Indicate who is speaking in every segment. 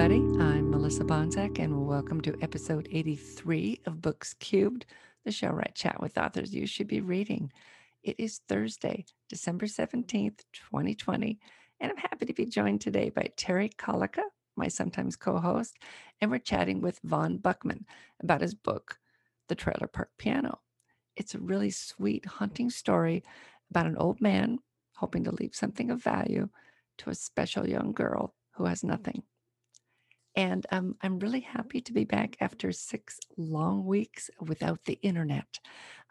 Speaker 1: everybody. I'm Melissa Bonzak, and welcome to episode 83 of Books Cubed, the show I chat with authors you should be reading. It is Thursday, December 17th, 2020, and I'm happy to be joined today by Terry Colica, my sometimes co host, and we're chatting with Vaughn Buckman about his book, The Trailer Park Piano. It's a really sweet hunting story about an old man hoping to leave something of value to a special young girl who has nothing. And um, I'm really happy to be back after six long weeks without the internet.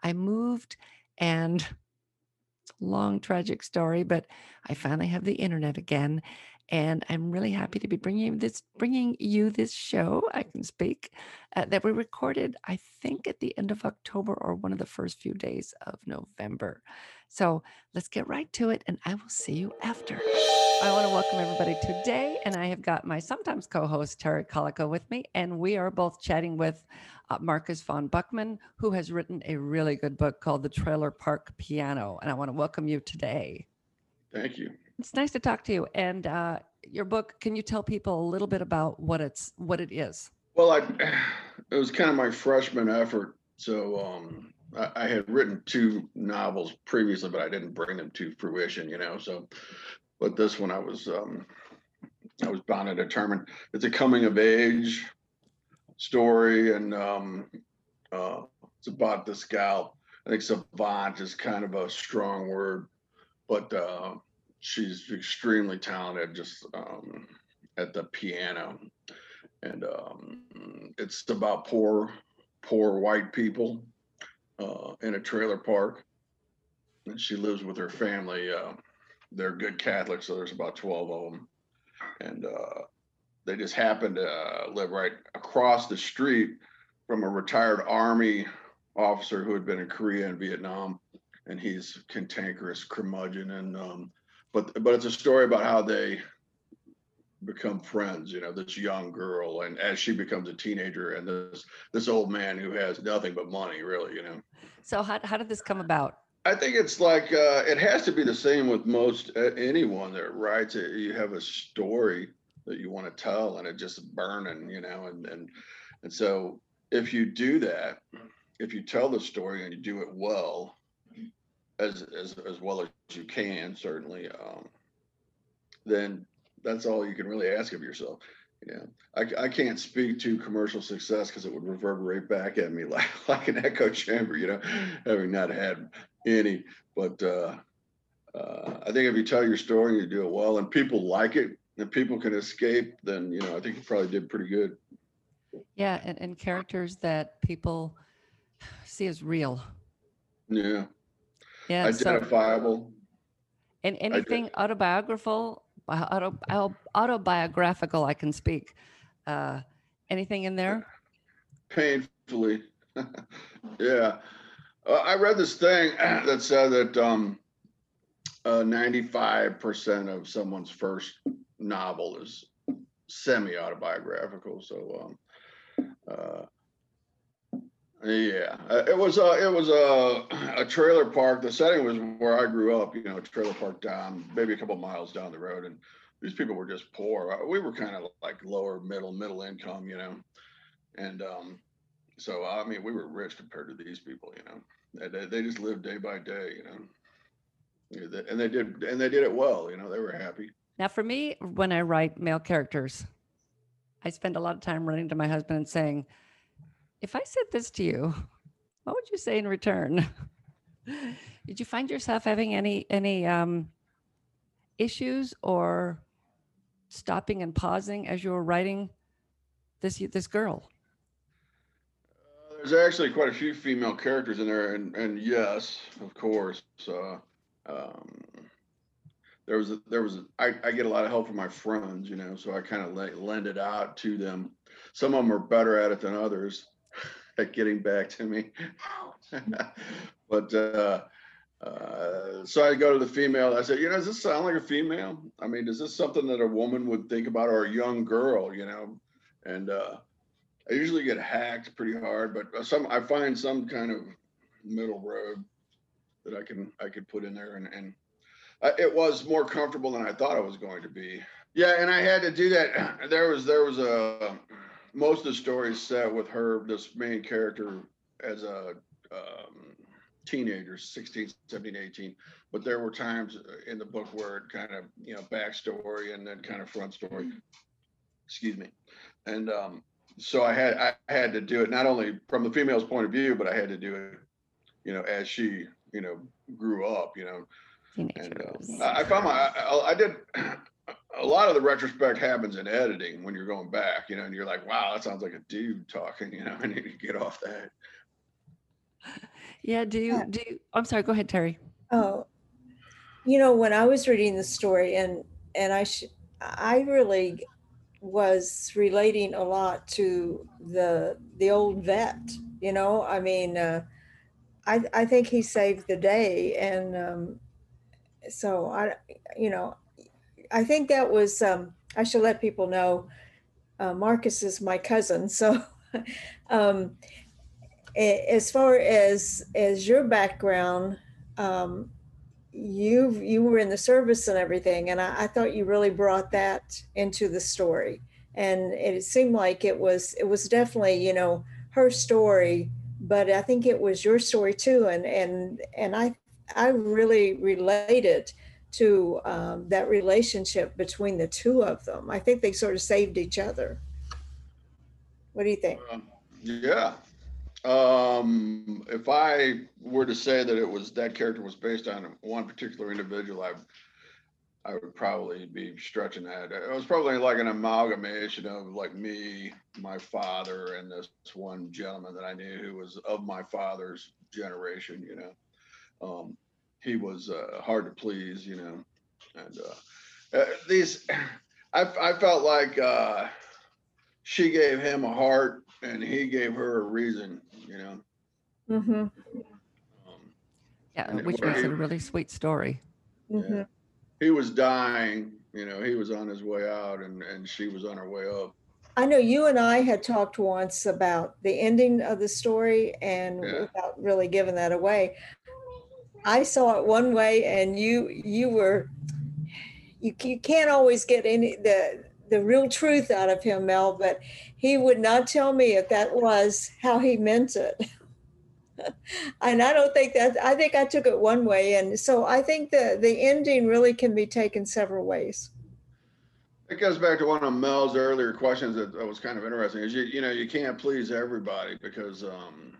Speaker 1: I moved and long tragic story, but I finally have the internet again, and I'm really happy to be bringing this bringing you this show. I can speak uh, that we recorded, I think, at the end of October or one of the first few days of November. So let's get right to it, and I will see you after. I want to welcome everybody today, and I have got my sometimes co-host Terry Colico with me, and we are both chatting with uh, Marcus von Buckman, who has written a really good book called The Trailer Park Piano, and I want to welcome you today.
Speaker 2: Thank you.
Speaker 1: It's nice to talk to you. And uh, your book, can you tell people a little bit about what it's what it is?
Speaker 2: Well, I it was kind of my freshman effort, so um, I, I had written two novels previously, but I didn't bring them to fruition, you know. So but this one I was um, I was bound and determined. It's a coming of age story, and um, uh, it's about this gal. I think savant is kind of a strong word, but uh, she's extremely talented, just um, at the piano, and um, it's about poor, poor white people uh, in a trailer park, and she lives with her family. Uh, they're good Catholics, so there's about 12 of them. And uh, they just happen to uh, live right across the street from a retired Army officer who had been in Korea and Vietnam. And he's cantankerous curmudgeon. And, um, but, but it's a story about how they become friends you know this young girl and as she becomes a teenager and this this old man who has nothing but money really you know
Speaker 1: so how, how did this come about
Speaker 2: I think it's like uh, it has to be the same with most uh, anyone that writes it. You have a story that you want to tell, and it just burning, you know, and and and so if you do that, if you tell the story and you do it well, as as as well as you can, certainly, um, then that's all you can really ask of yourself. Yeah, I, I can't speak to commercial success because it would reverberate back at me like like an echo chamber, you know, having not had any. But uh, uh, I think if you tell your story and you do it well, and people like it, and people can escape, then you know I think you probably did pretty good.
Speaker 1: Yeah, and, and characters that people see as real.
Speaker 2: Yeah. Yeah. Identifiable. So,
Speaker 1: and anything autobiographical, auto, autobiographical, I can speak. Uh, anything in there?
Speaker 2: Painfully. yeah. Uh, I read this thing that said that um, uh, 95% of someone's first novel is semi autobiographical. So, um, uh, yeah, uh, it was a it was a, a trailer park. The setting was where I grew up. You know, trailer park down maybe a couple miles down the road, and these people were just poor. Uh, we were kind of like lower middle middle income, you know, and um, so I mean, we were rich compared to these people, you know. They, they just lived day by day, you know. And they did, and they did it well. You know, they were happy.
Speaker 1: Now, for me, when I write male characters, I spend a lot of time running to my husband and saying, "If I said this to you, what would you say in return?" did you find yourself having any any um, issues or stopping and pausing as you were writing this this girl?
Speaker 2: There's actually quite a few female characters in there, and and yes, of course. Uh, um, there was a, there was a, I, I get a lot of help from my friends, you know, so I kind of lend it out to them. Some of them are better at it than others at getting back to me. but uh, uh, so I go to the female. I said, you know, does this sound like a female? I mean, is this something that a woman would think about or a young girl? You know, and uh, I usually get hacked pretty hard, but some I find some kind of middle road that I can I could put in there, and and uh, it was more comfortable than I thought it was going to be. Yeah, and I had to do that. There was there was a most of the stories set with her, this main character, as a um, teenager, 16, 17, 18. But there were times in the book where it kind of, you know, backstory and then kind of front story. Excuse me. And um, so I had I had to do it not only from the female's point of view, but I had to do it, you know, as she, you know, grew up, you know. And
Speaker 1: Teenagers.
Speaker 2: uh, I I found my I, I did a lot of the retrospect happens in editing when you're going back, you know, and you're like, wow, that sounds like a dude talking, you know, I need to get off that.
Speaker 1: Yeah. Do you, do you, I'm sorry, go ahead, Terry.
Speaker 3: Oh, you know, when I was reading the story and and I sh- I really was relating a lot to the the old vet, you know? I mean, uh I I think he saved the day and um so I you know, I think that was um I should let people know uh, Marcus is my cousin. So um as far as as your background um, you you were in the service and everything, and I, I thought you really brought that into the story. And it seemed like it was it was definitely you know her story, but I think it was your story too. And and and I I really related to um, that relationship between the two of them. I think they sort of saved each other. What do you think?
Speaker 2: Yeah. Um, if I were to say that it was, that character was based on one particular individual, I, I would probably be stretching that. It was probably like an amalgamation of like me, my father, and this one gentleman that I knew who was of my father's generation, you know. Um, he was uh, hard to please, you know, and uh, uh, these, I, I felt like uh, she gave him a heart and he gave her a reason, you know.
Speaker 3: Mm-hmm.
Speaker 2: Um,
Speaker 1: Yeah.
Speaker 2: And it
Speaker 1: Which makes it a really sweet story.
Speaker 3: Mm-hmm.
Speaker 2: he was dying, you know, he was on his way out and, and she was on her way up.
Speaker 3: I know you and I had talked once about the ending of the story and
Speaker 2: Yeah.
Speaker 3: without really giving that away. I saw it one way and you you were you, you can't always get any the the real truth out of him, Mel, but he would not tell me if that was how he meant it. and I don't think that I think I took it one way. And so I think the the ending really can be taken several ways.
Speaker 2: It goes back to one of Mel's earlier questions that, was kind of interesting is you, you know, you can't please everybody because, um,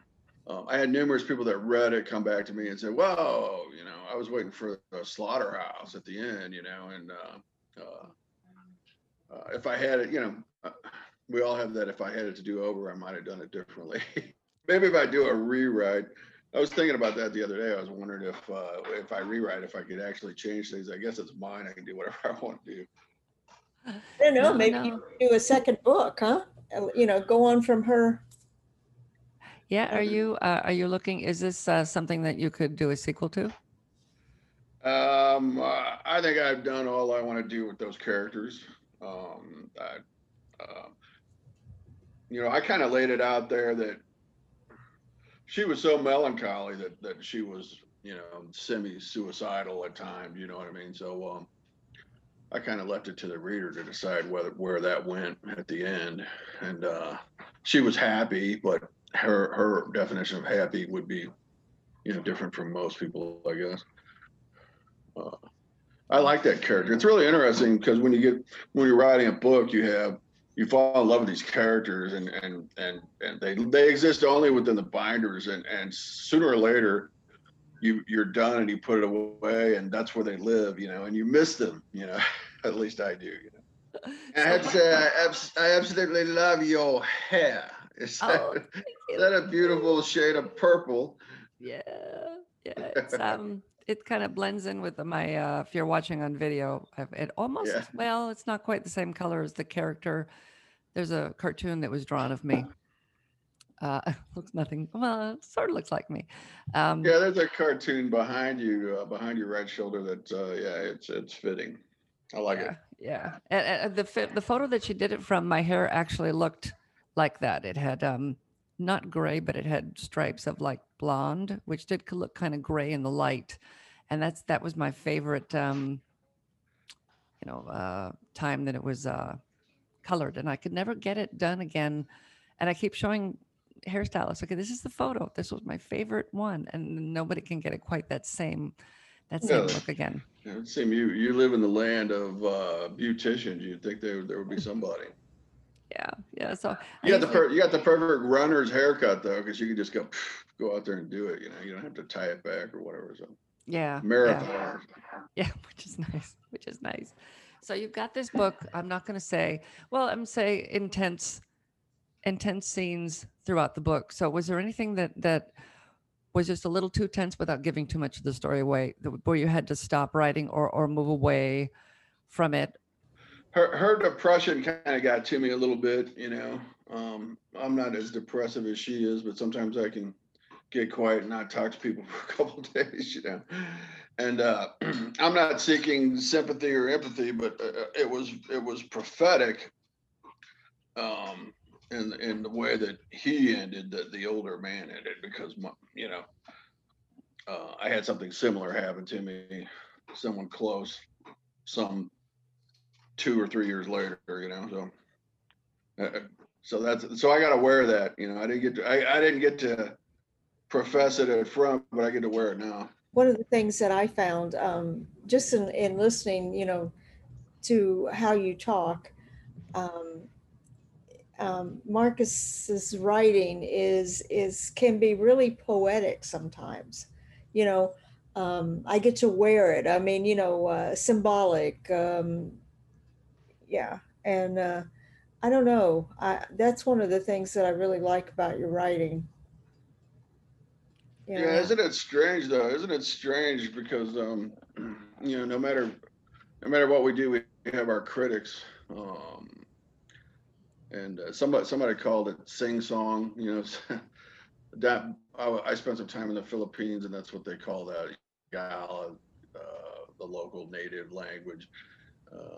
Speaker 2: um, I had numerous people that read it come back to me and say, "Whoa, you know, I was waiting for the slaughterhouse at the end, you know, and uh, uh, uh, if I had it, you know, uh, we all have that. If I had it to do over, I might have done it differently. Maybe if I do a rewrite, I was thinking about that the other day. I was wondering if uh, if I rewrite, if I could actually change things. I guess it's mine. I can do whatever I want to do.
Speaker 3: I don't know,
Speaker 1: No,
Speaker 3: maybe
Speaker 1: no.
Speaker 3: you do a second book, huh? Uh, You know, go on from her.
Speaker 1: Yeah. Are you, uh, are you looking, is this uh, something that you could do a sequel to?
Speaker 2: Um, uh, I think I've done all I want to do with those characters. Um, I, um, you know, I kind of laid it out there that she was so melancholy that that she was, you know, semi-suicidal at times. You know what I mean? So, um, I kind of left it to the reader to decide whether where that went at the end. And uh, she was happy, but her her definition of happy would be, you know, different from most people, I guess. Uh, I like that character. It's really interesting because when you get when you're writing a book, you have you fall in love with these characters, and and and and they they exist only within the binders, and and sooner or later, you you're done and you put it away, and that's where they live, you know, and you miss them, you know. At least I do, you know. I have to say, I, abs- I absolutely love your hair. Is that,
Speaker 1: Oh,
Speaker 2: is that a beautiful shade of purple?
Speaker 1: Yeah, yeah. It's um, it kind of blends in with my. Uh, if you're watching on video, it almost
Speaker 2: Yeah.
Speaker 1: well, it's not quite the same color as the character. There's a cartoon that was drawn of me. Uh, looks nothing. Well, it sort of looks like me. Um,
Speaker 2: Yeah, there's a cartoon behind you, uh, behind your right shoulder. That uh, yeah, it's it's fitting. I like
Speaker 1: yeah,
Speaker 2: it.
Speaker 1: yeah. And, and the the photo that she did it from, my hair actually looked like that. It had um, not gray, but it had stripes of like blonde, which did look kind of gray in the light. And that's that was my favorite um, you know, uh, time that it was uh, colored, and I could never get it done again. And I keep showing hairstylists, okay, this is the photo. This was my favorite one, and nobody can get it quite that same that same look again.
Speaker 2: It would seem you, you live in the land of uh, beauticians. You'd think there, there would be somebody.
Speaker 1: Yeah, yeah. So
Speaker 2: You got the per, you got the perfect runner's haircut though, because you can just go go out there and do it. You know, you don't have to tie it back or whatever. So
Speaker 1: yeah, yeah.
Speaker 2: marathon.
Speaker 1: Yeah, which is nice, which is nice. So you've got this book. I'm not going to say, well, I'm say intense, intense scenes throughout the book. So was there anything that that was just a little too tense without giving too much of the story away, that, where you had to stop writing or or move away from it?
Speaker 2: Her her depression kind of got to me a little bit. You know, um, I'm not as depressive as she is, but sometimes I can get quiet and not talk to people for a couple days. You know, and uh, I'm not seeking sympathy or empathy, but uh, it was it was prophetic. Um, in in the way that he ended, that the older man ended, because my, you know, uh, I had something similar happen to me, someone close, some two or three years later, you know. So, uh, so that's so I got to wear that. You know, I didn't get to I, I didn't get to profess it at front, but I get to wear it now.
Speaker 3: one of the things that I found um, just in, in listening, you know, to how you talk, um, um, Marcus's writing is is can be really poetic sometimes. You know, um, I get to wear it. I mean, you know, uh, symbolic. Um, yeah, and uh, I don't know. I, that's one of the things that I really like about your writing. You
Speaker 2: Yeah, isn't it strange though? Isn't it strange because um, you know, no matter no matter what we do, we have our critics. Um, and uh, somebody somebody called it sing song. You know, that I, I spent some time in the Philippines, and that's what they call that uh, the local native language,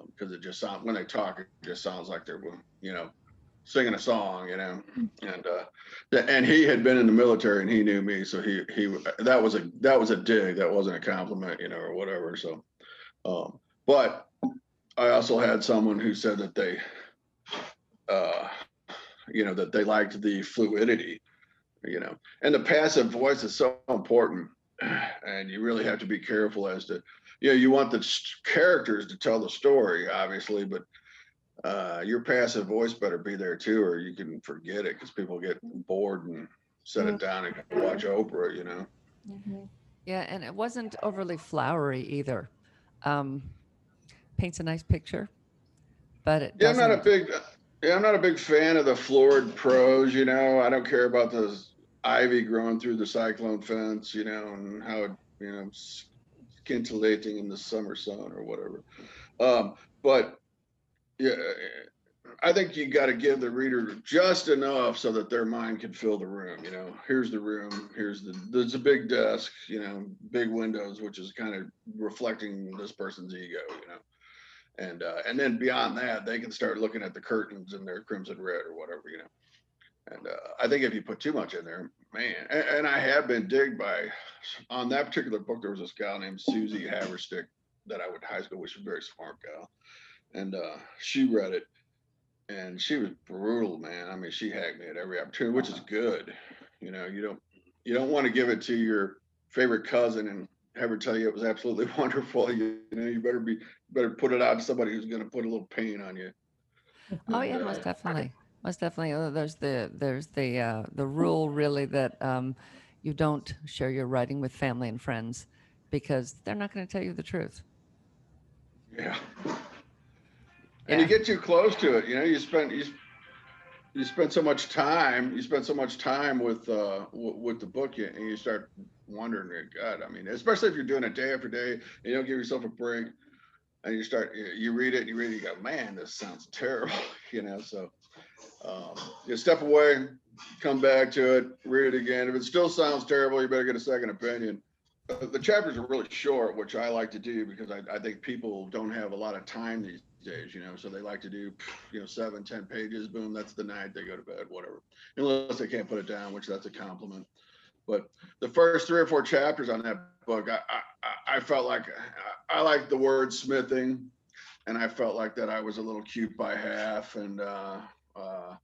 Speaker 2: because it just sounds when they talk, it just sounds like they're you know singing a song, you know. And uh, and he had been in the military, and he knew me, so he he that was a that was a dig, that wasn't a compliment, you know, or whatever. So, um, but I also had someone who said that they, uh, you know, that they liked the fluidity, you know, and the passive voice is so important, and you really have to be careful as to, you know, you want the characters to tell the story, obviously, but uh, your passive voice better be there too, or you can forget it because people get bored and set it down and watch Oprah, you know.
Speaker 3: Mhm.
Speaker 1: Yeah, and it wasn't overly flowery either. Um, paints a nice picture, but it
Speaker 2: Yeah, I'm not a big, yeah, I'm not a big fan of the florid prose. You know, I don't care about the ivy growing through the cyclone fence. You know, and how it, you know, scintillating in the summer sun or whatever. Um, but yeah, I think you got to give the reader just enough so that their mind can fill the room. You know, here's the room. Here's the there's a big desk. You know, big windows, which is kind of reflecting this person's ego. You know and uh, and then beyond that, they can start looking at the curtains and their crimson red or whatever, you know. And uh, I think if you put too much in there, man, and, and I have been digged by on that particular book. There was this gal named Susie Haverstick that I went to high school with. She's a very smart gal, and uh, she read it, and she was brutal, man. I mean, she hacked me at every opportunity, which is good. You know, you don't you don't want to give it to your favorite cousin and have her tell you it was absolutely wonderful. You, you know, you better be better put it out to somebody who's going to put a little pain on you.
Speaker 1: Oh
Speaker 2: And,
Speaker 1: yeah,
Speaker 2: uh,
Speaker 1: most definitely, most definitely. Uh, There's the there's the uh, the rule really that um, you don't share your writing with family and friends because they're not going to tell you the truth.
Speaker 2: Yeah. And you get too close to it, you know. You spend you you spend so much time. You spend so much time with uh w- with the book, you, and you start wondering, God, I mean, especially if you're doing it day after day, and you don't give yourself a break, and you start you, you read it, and you read it, you go, man, this sounds terrible, you know. So um, you step away, come back to it, read it again. If it still sounds terrible, you better get a second opinion. Uh, the chapters are really short, which I like to do because I, I think people don't have a lot of time these days, you know, so they like to do, you know, seven, ten pages, boom, that's the night they go to bed, whatever. Unless they can't put it down, which that's a compliment. But the first three or four chapters on that book, I I, I- felt like I, I like the word smithing. and I felt like that I was a little cute by half, and uh, uh,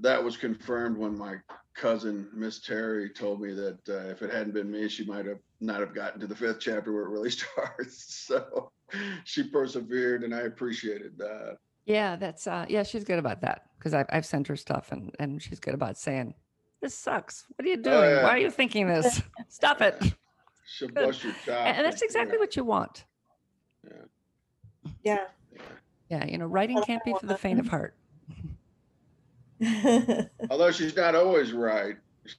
Speaker 2: that was confirmed when my cousin Miss Terry told me that uh, if it hadn't been me, she might have not have gotten to the fifth chapter where it really starts. So she persevered, and I appreciated that.
Speaker 1: Yeah, that's uh yeah, she's good about that because I've I've sent her stuff and and she's good about saying, This sucks. What are you doing?
Speaker 2: yeah.
Speaker 1: Why are you thinking this? Stop it.
Speaker 2: She'll
Speaker 1: Good.
Speaker 2: bust your top.
Speaker 1: And that's
Speaker 2: but,
Speaker 1: exactly what you want.
Speaker 3: Yeah.
Speaker 1: Yeah. Yeah, you know, writing can't be for the faint of heart.
Speaker 2: Yeah. Although she's not always right,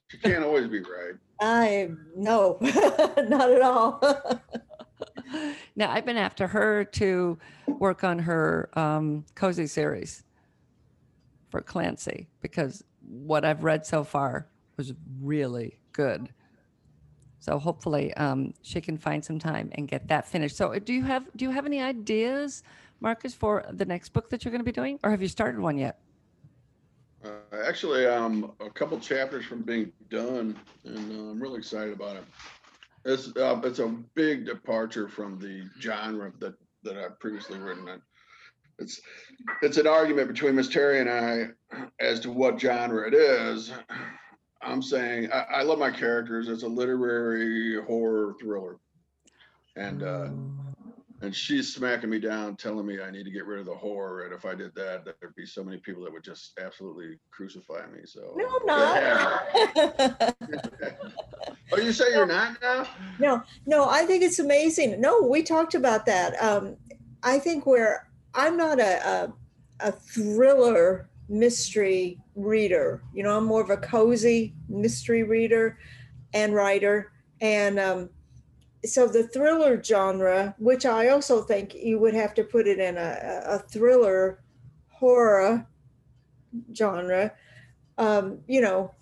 Speaker 2: she can't always be right.
Speaker 3: I no, not at all.
Speaker 1: now I've been after her to work on her um, cozy series for Clancy because what I've read so far was really good. So hopefully um, she can find some time and get that finished. So uh, do you have do you have any ideas, Marcus, for the next book that you're going to be doing, or have you started one yet?
Speaker 2: Uh, actually, I'm a couple chapters from being done, and uh, I'm really excited about it. It's uh, it's a big departure from the genre that that I've previously written. And it's it's an argument between Miss Terry and I as to what genre it is. I'm saying I, I love my characters. It's a literary horror thriller, and uh, and she's smacking me down, telling me I need to get rid of the horror, and if I did that, there'd be so many people that would just absolutely crucify me. So
Speaker 3: no, I'm not.
Speaker 2: Oh, you say you're not now?
Speaker 3: no, no, I think it's amazing. No, we talked about that. Um, I think where I'm not a, a a thriller mystery reader. You know, I'm more of a cozy mystery reader and writer. And um, so the thriller genre, which I also think you would have to put it in a, a thriller horror genre, um, you know,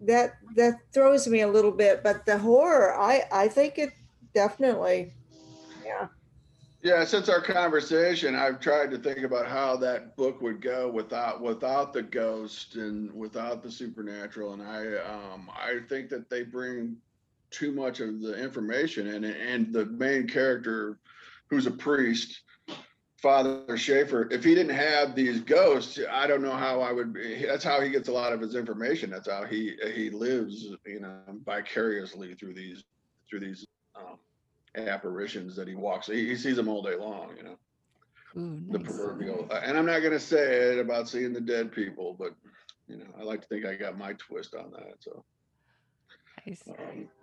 Speaker 3: that that throws me a little bit. But the horror, I I think it definitely, yeah.
Speaker 2: Yeah, since our conversation, I've tried to think about how that book would go without without the ghost and without the supernatural, and I um I think that they bring too much of the information in it, and the main character, who's a priest, Father Schaefer, if he didn't have these ghosts, I don't know how I would. Be, that's how he gets a lot of his information. That's how he he lives, you know, vicariously through these through these um, apparitions that he walks. He, he sees them all day long, you know.
Speaker 1: Ooh,
Speaker 2: The proverbial, uh, and I'm not gonna say it about seeing the dead people, but you know, I like to think I got my twist on that. So,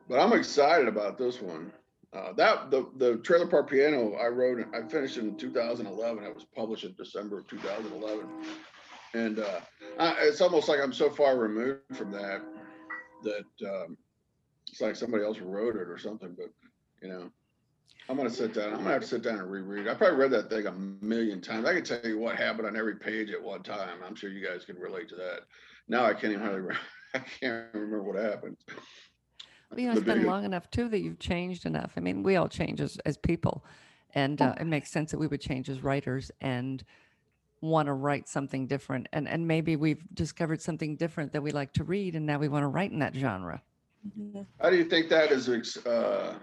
Speaker 2: But I'm excited about this one. Uh, that the the trailer park piano I wrote, I finished in 2011. It was published in December of 2011, and uh, I, it's almost like I'm so far removed from that that um, it's like somebody else wrote it or something. But you know, I'm gonna sit down. I'm gonna have to sit down and reread. I probably read that thing a million times. I can tell you what happened on every page at one time. I'm sure you guys can relate to that. Now I can't even hardly. I can't remember what happened.
Speaker 1: Well, you know, it's been long enough too that you've changed enough. I mean, we all change as, as people, and uh, it makes sense that we would change as writers and want to write something different. And and maybe we've discovered something different that we like to read, and now we want to write in that genre.
Speaker 2: How do you think that is? Uh,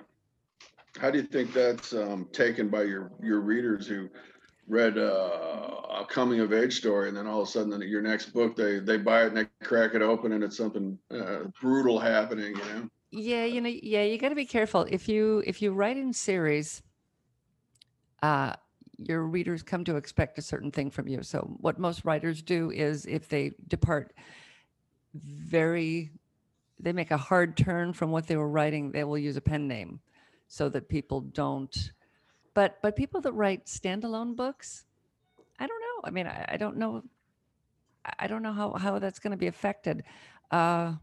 Speaker 2: how do you think that's um, taken by your your readers who read uh, a coming of age story and then all of a sudden your next book they they buy it and they crack it open and it's something uh, brutal happening, you know?
Speaker 1: Yeah, you know, yeah, you got to be careful. If you if you write in series, uh, your readers come to expect a certain thing from you. So what most writers do is if they depart very they make a hard turn from what they were writing, they will use a pen name so that people don't but but people that write standalone books, I don't know. I mean, I, I don't know I- don't know how how that's going to be affected. Uh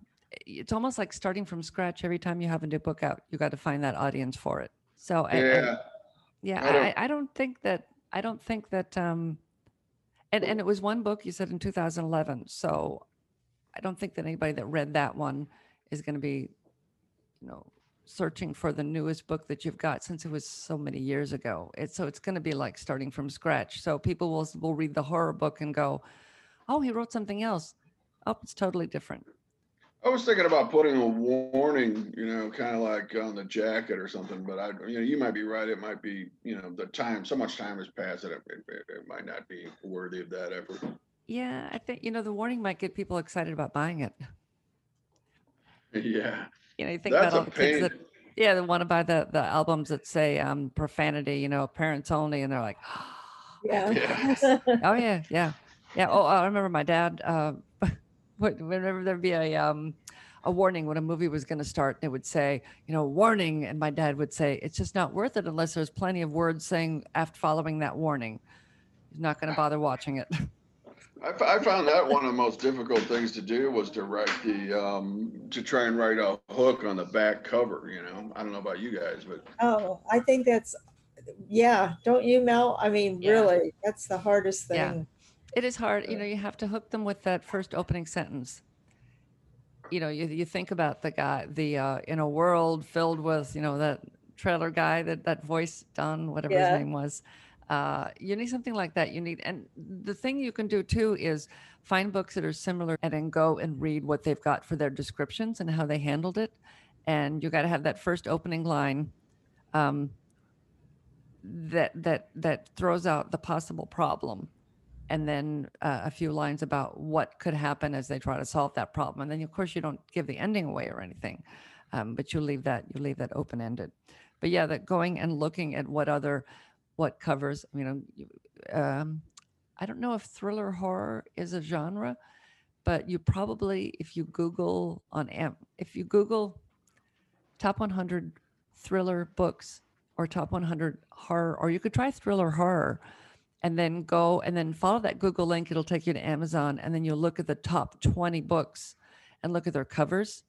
Speaker 1: it's almost like starting from scratch every time you have a new book out. You got to find that audience for it. So I, I-
Speaker 2: Yeah.
Speaker 1: yeah,
Speaker 2: I don't-
Speaker 1: I, I don't think that I don't think that um and and it was one book you said in 2011. So I don't think that anybody that read that one is going to be you know searching for the newest book that you've got since it was so many years ago. It's so it's going to be like starting from scratch. So people will will read the horror book and go, "Oh, he wrote something else." Oh, it's totally different.
Speaker 2: I was thinking about putting a warning, you know, kind of like on the jacket or something, but I, you know, you might be right. It might be, you know, the time, so much time has passed that it, it, it might not be worthy of that effort.
Speaker 1: Yeah, I think you know the warning might get people excited about buying it.
Speaker 2: Yeah,
Speaker 1: You know, you think
Speaker 2: that's
Speaker 1: about all
Speaker 2: a
Speaker 1: the kids that yeah, they want to buy the the albums that say um profanity, you know, parents only, and they're like,
Speaker 3: Yeah.
Speaker 1: yes. oh yeah, yeah, yeah. Oh, I remember my dad. Uh, what- whenever there'd be a um a warning when a movie was going to start, it would say, you know, warning, and my dad would say, it's just not worth it unless there's plenty of words saying after following that warning. He's not going to bother watching it.
Speaker 2: I, f- I found that one of the most difficult things to do was to write the, um, to try and write a hook on the back cover, you know? I don't know about you guys, but
Speaker 3: Oh, I think that's, yeah, don't you, Mel? I mean,
Speaker 1: Yeah.
Speaker 3: really, that's the hardest
Speaker 1: Yeah. It is hard. You know, you have to hook them with that first opening sentence. You know, you, you think about the guy, the uh, in a world filled with, you know, that trailer guy, that that voice, Don, whatever
Speaker 3: Yeah.
Speaker 1: his name was. Uh, you need something like that. You need, and the thing you can do too is find books that are similar and then go and read what they've got for their descriptions and how they handled it. And you got to have that first opening line. Um, that that that throws out the possible problem and then uh, a few lines about what could happen as they try to solve that problem and then of course you don't give the ending away or anything um, but you leave that you leave that open ended but yeah that going and looking at what other what covers you know um, i don't know if thriller horror is a genre but you probably if you google on Am- if you google top 100 thriller books or top 100 horror or you could try thriller horror and then go and then follow that Google link. It'll take you to Amazon, and then you'll look at the top 20 books and look at their covers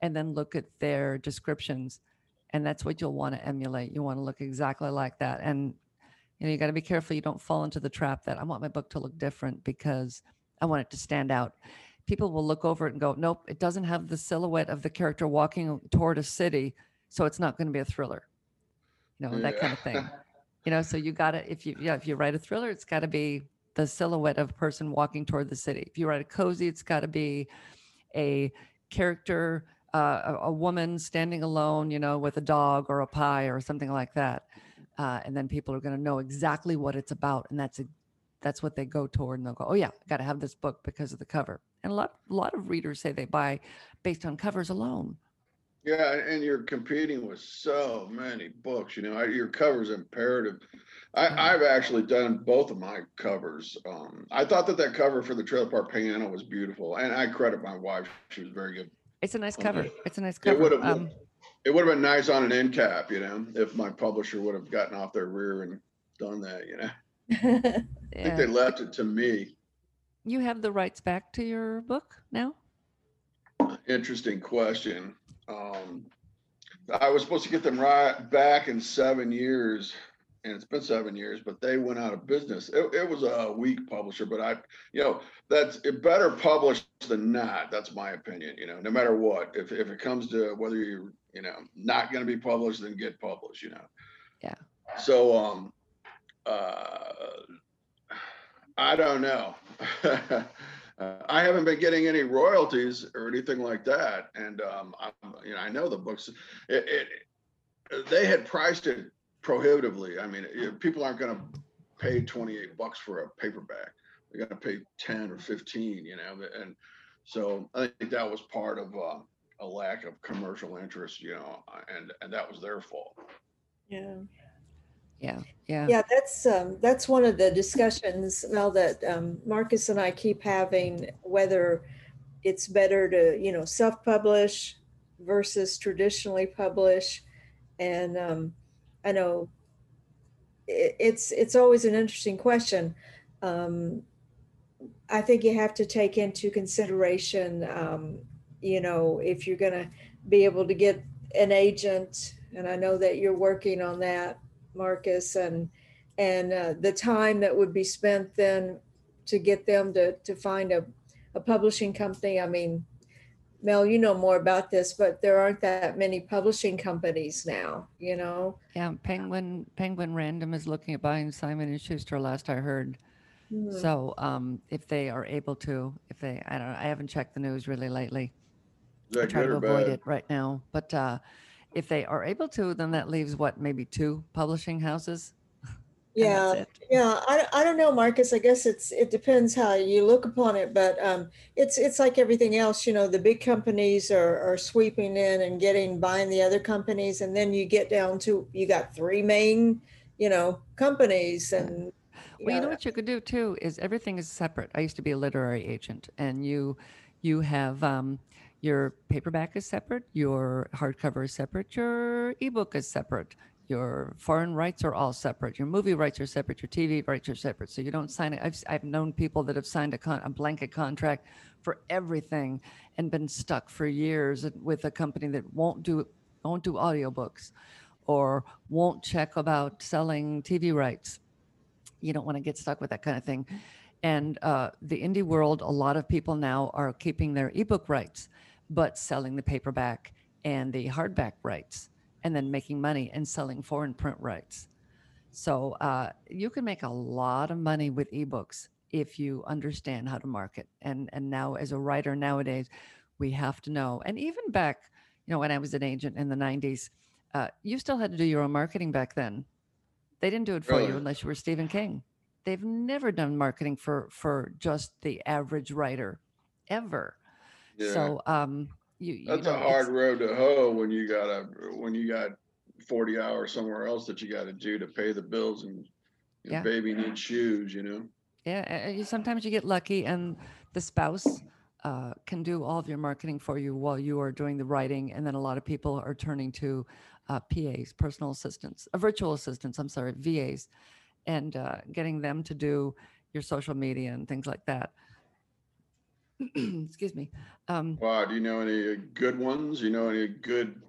Speaker 1: and then look at their descriptions. And that's what you'll want to emulate. You want to look exactly like that. And you know, you got to be careful you don't fall into the trap that I want my book to look different because I want it to stand out. People will look over it and go, nope, it doesn't have the silhouette of the character walking toward a city, so it's not going to be a thriller. You know, that kind of thing you know so you gotta if you yeah if you write a thriller it's got to be the silhouette of a person walking toward the city. If you write a cozy it's got to be a character uh, a, a woman standing alone you know with a dog or a pie or something like that uh, and then people are going to know exactly what it's about and that's a, that's what they go toward and they'll go oh yeah I got to have this book because of the cover. And a lot a lot of readers say they buy based on covers alone
Speaker 2: Yeah, and you're competing with so many books. You know, your cover's imperative. I,
Speaker 1: Mhm.
Speaker 2: I've actually done both of my covers. Um, I thought that that cover for the Trailer Park Piano was beautiful, and I credit my wife; she was very good.
Speaker 1: it's a nice
Speaker 2: Okay.
Speaker 1: cover it's a nice cover.
Speaker 2: It would have,
Speaker 1: um,
Speaker 2: it would have been nice on an end cap, you know, if my publisher would have gotten off their rear and done that. You know, I think they left it to me.
Speaker 1: you have the rights back to your book now
Speaker 2: Interesting question. Um, I was supposed to get them right back in seven years, and it's been seven years, but they went out of business. It, it was a weak publisher, but I, you know, that's it better published than not. That's my opinion. You know, no matter what, if if it comes to whether you're, you know, not going to be published, then get published. You know.
Speaker 1: Yeah.
Speaker 2: So um, uh, I don't know. Uh, I haven't been getting any royalties or anything like that, and um, I'm, you know, I know the books. It, it they had priced it prohibitively. I mean, it, people aren't going to pay 28 bucks for a paperback. They're going to pay 10 or 15, you know, and so I think that was part of uh, a lack of commercial interest, you know, and and that was their fault.
Speaker 3: Yeah.
Speaker 1: Yeah yeah
Speaker 3: Yeah, that's, um, that's one of the discussions, Mel, that, um, Marcus and I keep having, whether it's better to, you know, self-publish versus traditionally publish. And, um, I know it, it's, it's always an interesting question. Um, I think you have to take into consideration, um, you know, if you're gonna be able to get an agent, and I know that you're working on that, Marcus, and, and uh, the time that would be spent then to get them to, to find a, a publishing company. I mean, Mel, you know more about this, but there aren't that many publishing companies now, you know?
Speaker 1: Yeah, Penguin Penguin Random is looking at buying Simon and Schuster. Last I heard.
Speaker 3: Hmm.
Speaker 1: So um, if they are able to, if they, I don't I haven't checked the news really lately. I
Speaker 2: that
Speaker 1: try to avoid
Speaker 2: bad?
Speaker 1: it right now. But uh, if they are able to, then that leaves what maybe two publishing houses.
Speaker 3: Yeah, yeah. I, I don't know, Marcus. I guess it's it depends how you look upon it, but um, it's it's like everything else. You know, the big companies are are sweeping in and getting buying the other companies, and then you get down to you got three main, you know, companies, and
Speaker 1: Well, you know what you could do too is everything is separate. I used to be a literary agent, and you you have um, your paperback is separate, your hardcover is separate, your ebook is separate, your foreign rights are all separate, your movie rights are separate, your TV rights are separate. So you don't sign it. I've I've known people that have signed a con- a blanket contract for everything and been stuck for years with a company that won't do won't do audiobooks or won't check about selling TV rights you don't want to get stuck with that kind of thing. And uh, the indie world, a lot of people now are keeping their ebook rights, but selling the paperback and the hardback rights, and then making money and selling foreign print rights. So uh, you can make a lot of money with ebooks if you understand how to market. And and now as a writer nowadays, we have to know. And even back, you know, when I was an agent in the '90s, uh, you still had to do your own marketing back then they didn't do it for you unless you were Stephen King. They've never done marketing for for just the average writer, ever.
Speaker 2: Yeah.
Speaker 1: So um, you you
Speaker 2: That's a hard road to hoe when you got a when you got 40 hours somewhere else that you got to do to pay the bills and your
Speaker 1: Yeah.
Speaker 2: baby needs shoes, you know.
Speaker 1: yeah. you, sometimes you get lucky, and the spouse uh, can do all of your marketing for you while you are doing the writing, and then a lot of people are turning to uh, PAs, personal assistants, uh, virtual assistants. I'm sorry, VAs, and uh, getting them to do your social media and things like that. Excuse me. Um,
Speaker 2: Wow, do you know any good ones? You know any good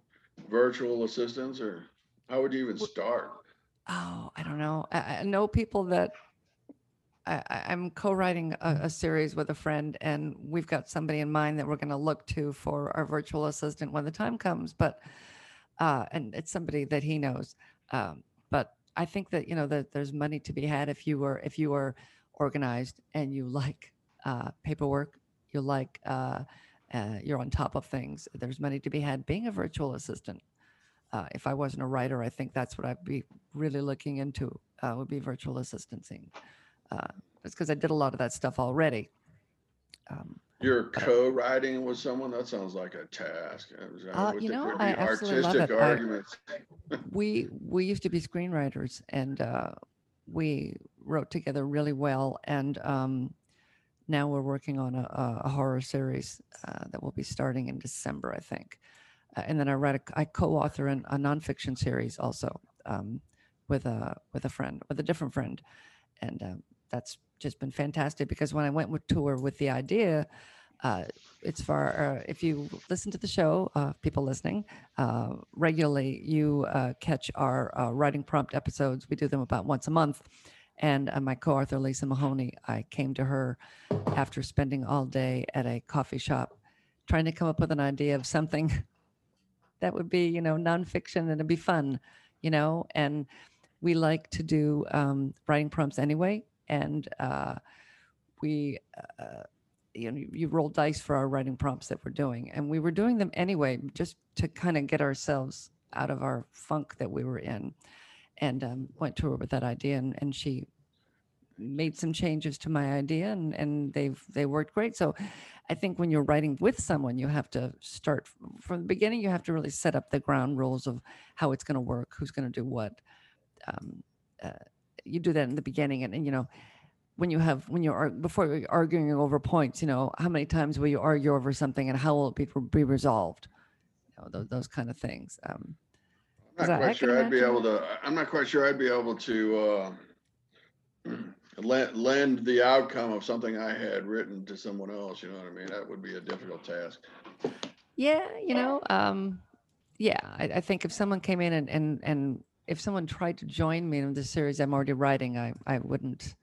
Speaker 2: virtual assistants or how would you even start?
Speaker 1: Oh, I don't know. I, I know people that I, I- I'm co-writing a, a series with a friend, and we've got somebody in mind that we're going to look to for our virtual assistant when the time comes. But uh, and it's somebody that he knows. Um, but I think that you know that there's money to be had if you were if you are organized and you like uh, paperwork, you like uh, uh, you're on top of things. There's money to be had being a virtual assistant uh, if I wasn't a writer, I think that's what I'd be really looking into uh, would be virtual assistancing. Uh, it's because I did a lot of that stuff already. Um,
Speaker 2: You're co-writing with someone? That sounds like a task. Uh, is that-
Speaker 1: Uh,
Speaker 2: would
Speaker 1: you know, I absolutely love it. I- we we used to be screenwriters, and uh, we wrote together really well. And um, now we're working on a, a horror series uh, that will be starting in December, I think. Uh, and then I write a, I co-author an, a nonfiction series also um, with a with a friend, with a different friend, and um, that's just been fantastic because when I went with tour with the idea, uh, it's for uh, if you listen to the show, uh, people listening uh, regularly, you catch our writing prompt episodes. We do them about once a month. And uh, my co-author Lisa Mahoney, I came to her after spending all day at a coffee shop, trying to come up with an idea of something that would be, you know, nonfiction and it'd be fun, you know. And we like to do um, writing prompts anyway, and uh, we, uh, you know, you roll dice for our writing prompts that we're doing, and we were doing them anyway, just to kind of get ourselves out of our funk that we were in, and um, went to her with that idea, and, and she made some changes to my idea and and they've they worked great. So i think when you're writing with someone you have to start from the beginning you have to really set up the ground rules of how it's going to work who's going to do what um, uh, you do that in the beginning and, and you know when you have when you're before you're arguing over points you know how many times will you argue over something and how will it be, be resolved? You know those, those kind of things um,
Speaker 2: I'm not quite sure I'd be able to, I'm not quite sure I'd be able to, uh, lend, lend the outcome of something I had written to someone else, you know what I mean? That would be a difficult task.
Speaker 1: Yeah, you know, um, yeah, I, I think if someone came in and, and, and if someone tried to join me in the series I'm already writing, I, I wouldn't,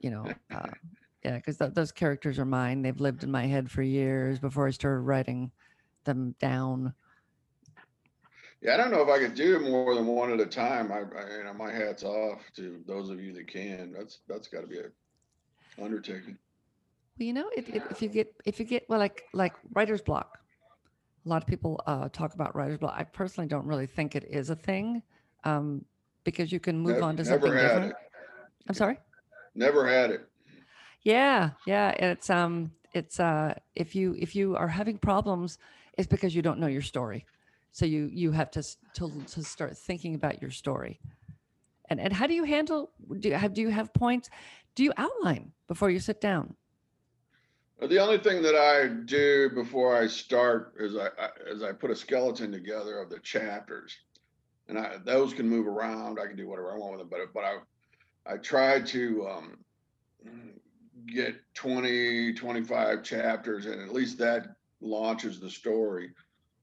Speaker 1: you know, uh, yeah, because th- those characters are mine. They've lived in my head for years before I started writing them down.
Speaker 2: Yeah, I don't know if I could do more than one at a time. I, I, you know, my hat's off to those of you that can. That's, that's gotta be a undertaking.
Speaker 1: Well, you know, it, it, if you get if you get well, like like writer's block, A lot of people uh, talk about writer's block. I personally don't really think it is a thing um, because you can move
Speaker 2: Nev-
Speaker 1: on to something
Speaker 2: had
Speaker 1: different.
Speaker 2: it.
Speaker 1: I'm sorry.
Speaker 2: Never had it.
Speaker 1: Yeah, yeah. It's um, it's uh, if you if you are having problems, it's because you don't know your story. So you you have to to to start thinking about your story. And and how do you handle? Do you have do you have points? Do you outline before you sit down?
Speaker 2: The only thing that I do before I start is I, I I put a skeleton together of the chapters, and I those can move around. I can do whatever I want with them, but but I I try to um, get 20, 25 chapters, and at least that launches the story,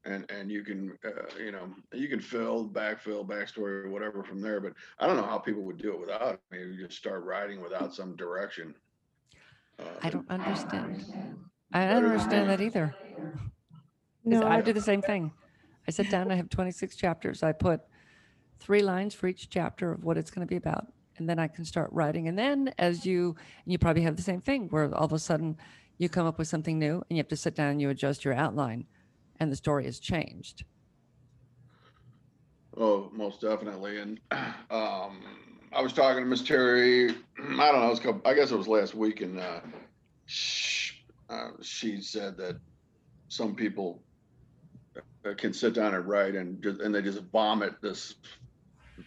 Speaker 2: and and you can uh, you know you can fill backfill backstory or whatever from there. But I don't know how people would do it without. it. Maybe you just start writing without some direction. Uh,
Speaker 1: I don't understand. I don't understand that either
Speaker 3: No,
Speaker 1: I
Speaker 3: I,
Speaker 1: do the same thing. I sit down, I have 26 chapters. I put three lines for each chapter of what it's going to be about. And then I can start writing. And then as you, and you probably have the same thing where all of a sudden you come up with something new and you have to sit down and you adjust your outline and the story has changed.
Speaker 2: Oh, most definitely. And um, I was talking to Miss Terry. I don't know. It couple, I guess it was last week, and uh, sh uh, she said that some people uh, can sit down and write, and just and they just vomit this,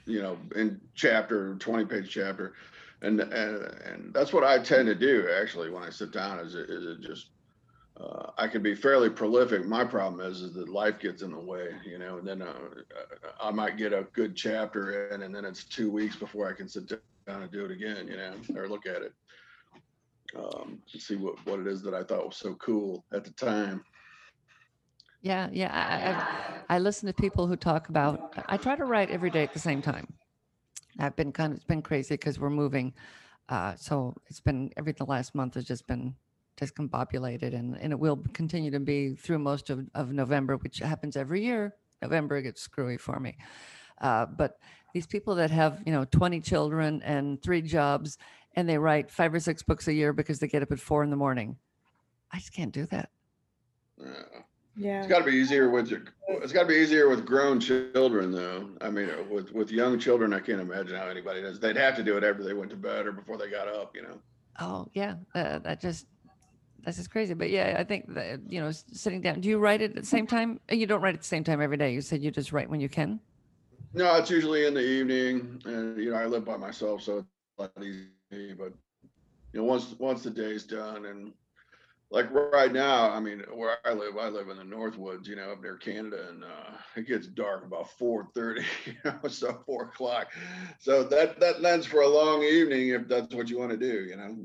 Speaker 2: you know, in chapter, twenty page chapter, and and and that's what I tend to do actually when I sit down. Is it, is it just uh, I can be fairly prolific. My problem is, is that life gets in the way, you know, and then uh, I might get a good chapter in, and then it's two weeks before I can sit down and do it again, you know, or look at it, um, to see what, what it is that I thought was so cool at the time.
Speaker 1: Yeah, yeah. I, I, I listen to people who talk about. I try to write every day at the same time. I've been kind of it's been crazy because we're moving, uh, so it's been every the last month has just been discombobulated, and and it will continue to be through most of of November, which happens every year. November gets screwy for me, uh, but these people that have you know 20 children and three jobs, and they write five or six books a year because they get up at four in the morning. I just can't do that.
Speaker 2: Uh,
Speaker 3: yeah.
Speaker 2: It's got to be easier with your, it's got to be easier with grown children though. I mean, uh, with with young children, I can't imagine how anybody does. They'd have to do it after they went to bed or before they got up, you know.
Speaker 1: Oh yeah, uh, that just that's just crazy. But yeah, I think that you know, sitting down. Do you write it at the same time? Uh, You don't write at the same time every day. You said you just write when you can.
Speaker 2: No, it's usually in the evening, and you know I live by myself, so it's a lot easy. But you know, once once the day's done, and like right now, I mean, where I live, I live in the Northwoods, you know, up near Canada, and uh, it gets dark about four thirty, you know, so four o'clock. So that that lends for a long evening if that's what you want to do, you know.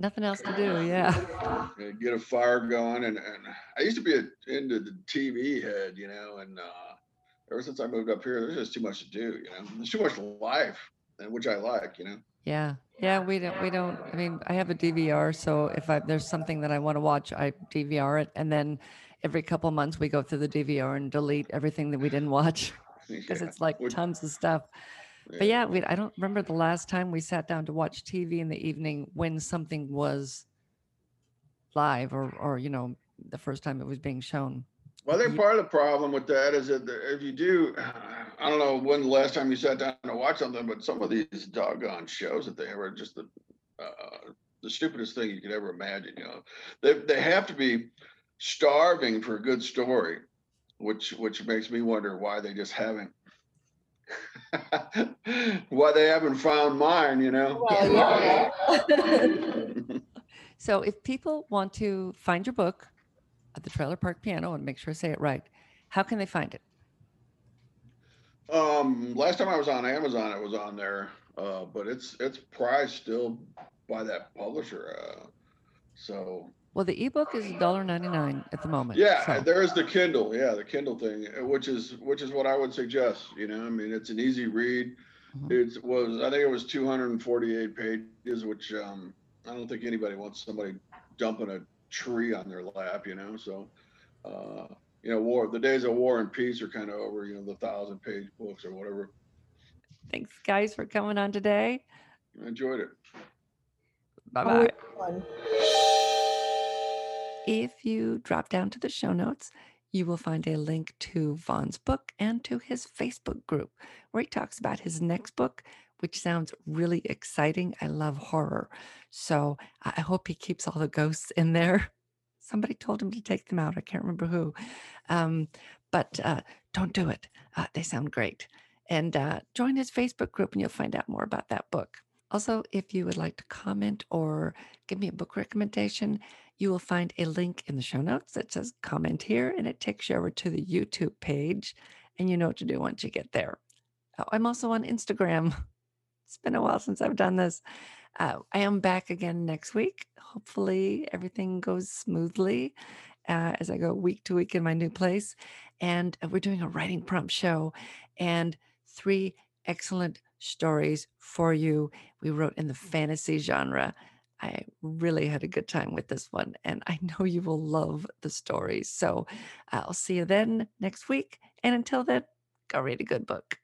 Speaker 1: Nothing else to do. Yeah.
Speaker 2: Uh, Get a fire going, and and I used to be a, into the TV head, you know, and uh, ever since I moved up here, there's just too much to do, you know. There's too much life, and which I like, you know.
Speaker 1: Yeah. Yeah. We don't. We don't. I mean, I have a DVR, so if I there's something that I want to watch, I DVR it, and then every couple months we go through the DVR and delete everything that we didn't watch because
Speaker 2: Yeah.
Speaker 1: it's like tons of stuff. But yeah, we, I don't remember the last time we sat down to watch TV in the evening when something was live or, or, you know, the first time it was being shown.
Speaker 2: Well, I think part of the problem with that is that if you do, I don't know when the last time you sat down to watch something, but some of these doggone shows that they have are just the uh, the stupidest thing you could ever imagine. You know, they they have to be starving for a good story, which which makes me wonder why they just haven't. why they haven't found mine, you know?
Speaker 3: Well, yeah.
Speaker 1: So if people want to find your book at the Trailer Park Piano and make sure I say it right, how can they find it?
Speaker 2: Um, last time I was on Amazon, it was on there, uh, but it's it's priced still by that publisher. Uh, so
Speaker 1: Well, the ebook is $1.99 at the moment.
Speaker 2: yeah,
Speaker 1: so-
Speaker 2: there is the Kindle, yeah, the Kindle thing, uh, which is which is what I would suggest. You know, I mean, it's an easy read.
Speaker 1: Mhm.
Speaker 2: It was I think it was 248 pages, which um, I don't think anybody wants somebody dumping a tree on their lap. You know, so. Uh, you know, war. The days of war and peace are kind of over. You know, the thousand page books or whatever.
Speaker 1: Thanks, guys, for coming on today.
Speaker 2: I enjoyed it.
Speaker 1: Bye bye. If you drop down to the show notes, you will find a link to Vaughn's book and to his Facebook group where he talks about his next book, which sounds really exciting. I love horror. So I hope he keeps all the ghosts in there. Somebody told him to take them out. I can't remember who. Um, but uh, don't do it. Uh, they sound great. And uh, join his Facebook group and you'll find out more about that book. Also, if you would like to comment or give me a book recommendation, you will find a link in the show notes that says comment here and it takes you over to the YouTube page and you know what to do once you get there. Oh, I'm also on Instagram. It's been a while since I've done this. Uh, I am back again next week. Hopefully, everything goes smoothly uh, as I go week to week in my new place. And uh, we're doing a writing prompt show and three excellent stories for you. We wrote in the fantasy genre. I really had a good time with this one, and I know you will love the stories. So I'll see you then next week. And until then, go read a good book.